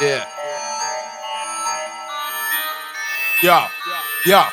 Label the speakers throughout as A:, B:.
A: Yeah. Yeah. Yeah.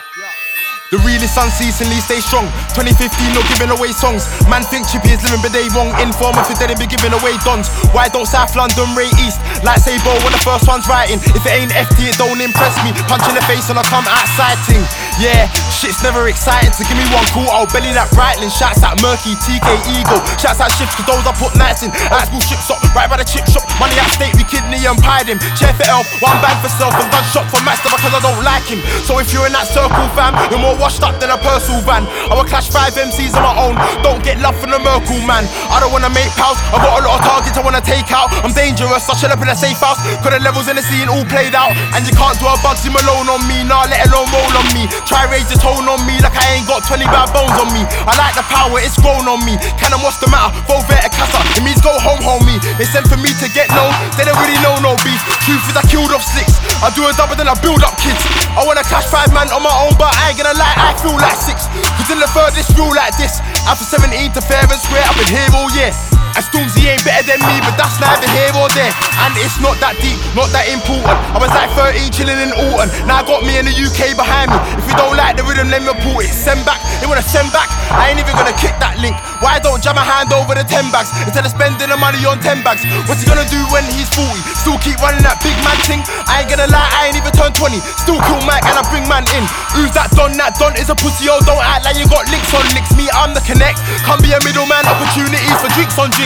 A: The realest unceasingly stay strong. 2015, no giving away songs. Man think Chippy is living, but they wrong. Informer for they be giving away dons. Why don't South London rate East? Like say Bo when the first one's writing. If it ain't FT, it don't impress me. Punch in the face and I come outside ting. Yeah, shit's never exciting. So give me one call, I'll belly that Breitling. Shouts at Murky, TK Eagle. Shouts at Shifts, cause those I put nights in. High school ships up, right by the chip shop. Money at state, we kidney and pied him. Chair for elf, one bang for self, and gunshot for master because I don't like him. So if you're in that circle, fam, you're more washed up than a Purcell van. I will clash five MCs on my own. Don't get love from the Merkel man. I don't wanna make pals. I got a lot of targets I wanna take out. I'm dangerous. I should up in a safe house. Cause the levels in the scene all played out. And you can't do a Bugsy Malone on me. Nah, let alone roll on me. Try the tone on me like I ain't got 20 bad bones on me. I like the power, it's grown on me. Can I what's the matter? Volvet a casa. It means go home, homie. They sent for me to get known. They don't really know no beef. Truth is, I killed off six. I do a double, then I build up kids. I wanna cash five man on my own, but I ain't gonna lie, I feel like six. Cause in the furthest rule like this, after 17 to fair and square, I've been here all year. And Stormzy ain't better than me, but that's neither here or there. And it's not that deep, not that important. I was like 13 chilling in Alton. Now I got me in the UK behind me. If you don't like the rhythm, then report it. Send back, they wanna send back. I ain't even gonna kick that link. Why don't jam a hand over the 10 bags instead of spending the money on 10 bags? What's he gonna do when he's 40? Still keep running that big man thing? I ain't gonna lie, I ain't even turned 20. Still kill Mike and I bring man in. Who's that Don? That Don is a pussy, oh, don't act like you got links on links. Me, I'm the connect. Can't be a middleman, opportunities for drinks on drinks.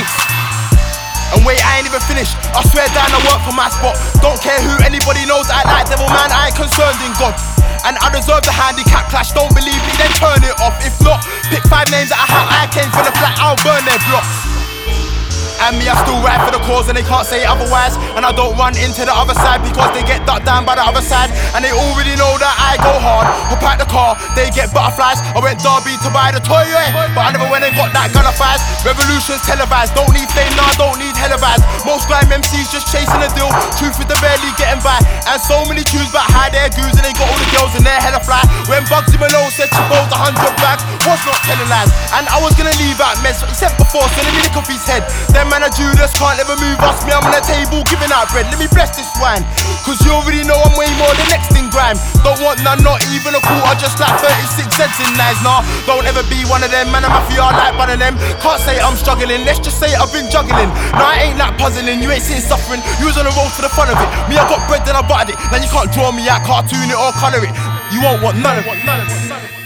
A: And wait, I ain't even finished. I swear down, I work for my spot. Don't care who anybody knows, I like devil man, I ain't concerned in God. And I deserve the handicap clash, don't believe me, then turn it off. If not, pick five names that I have, I came from the flat, I'll burn their blocks. And me, I still ride for the cause and they can't say otherwise. And I don't run into the other side because they get ducked down by the other side. And they already know that I go hard. Car, they get butterflies. I went Derby to buy the toy, yeah. But I never went and got that gun of fires. Revolution's televised, don't need fame, nah, don't need televised. Most grime MCs just chasing a deal. Truth with the barely getting by. And so many tunes about how they're goons and they got all the girls in their hella fly. When Bugsy Malone said she bowled a hundred bags, was not telling lies. And I was gonna mess, but he said before, sending me the coffee's head. Then man, a Judas can't ever move us. Me, I'm on the table giving out bread. Let me bless this wine. Cause you already know I'm way more than next in grime. Don't want none, not even a quarter, just like 36 cents in knives. Nah, don't ever be one of them. Man, I'm mafia, like one of them. Can't say I'm struggling, let's just say I've been juggling. Nah, I ain't that puzzling, you ain't seen suffering. You was on the road for the fun of it. Me, I got bread, then I buttered it. Now you can't draw me out, cartoon it or colour it. You won't want none of it.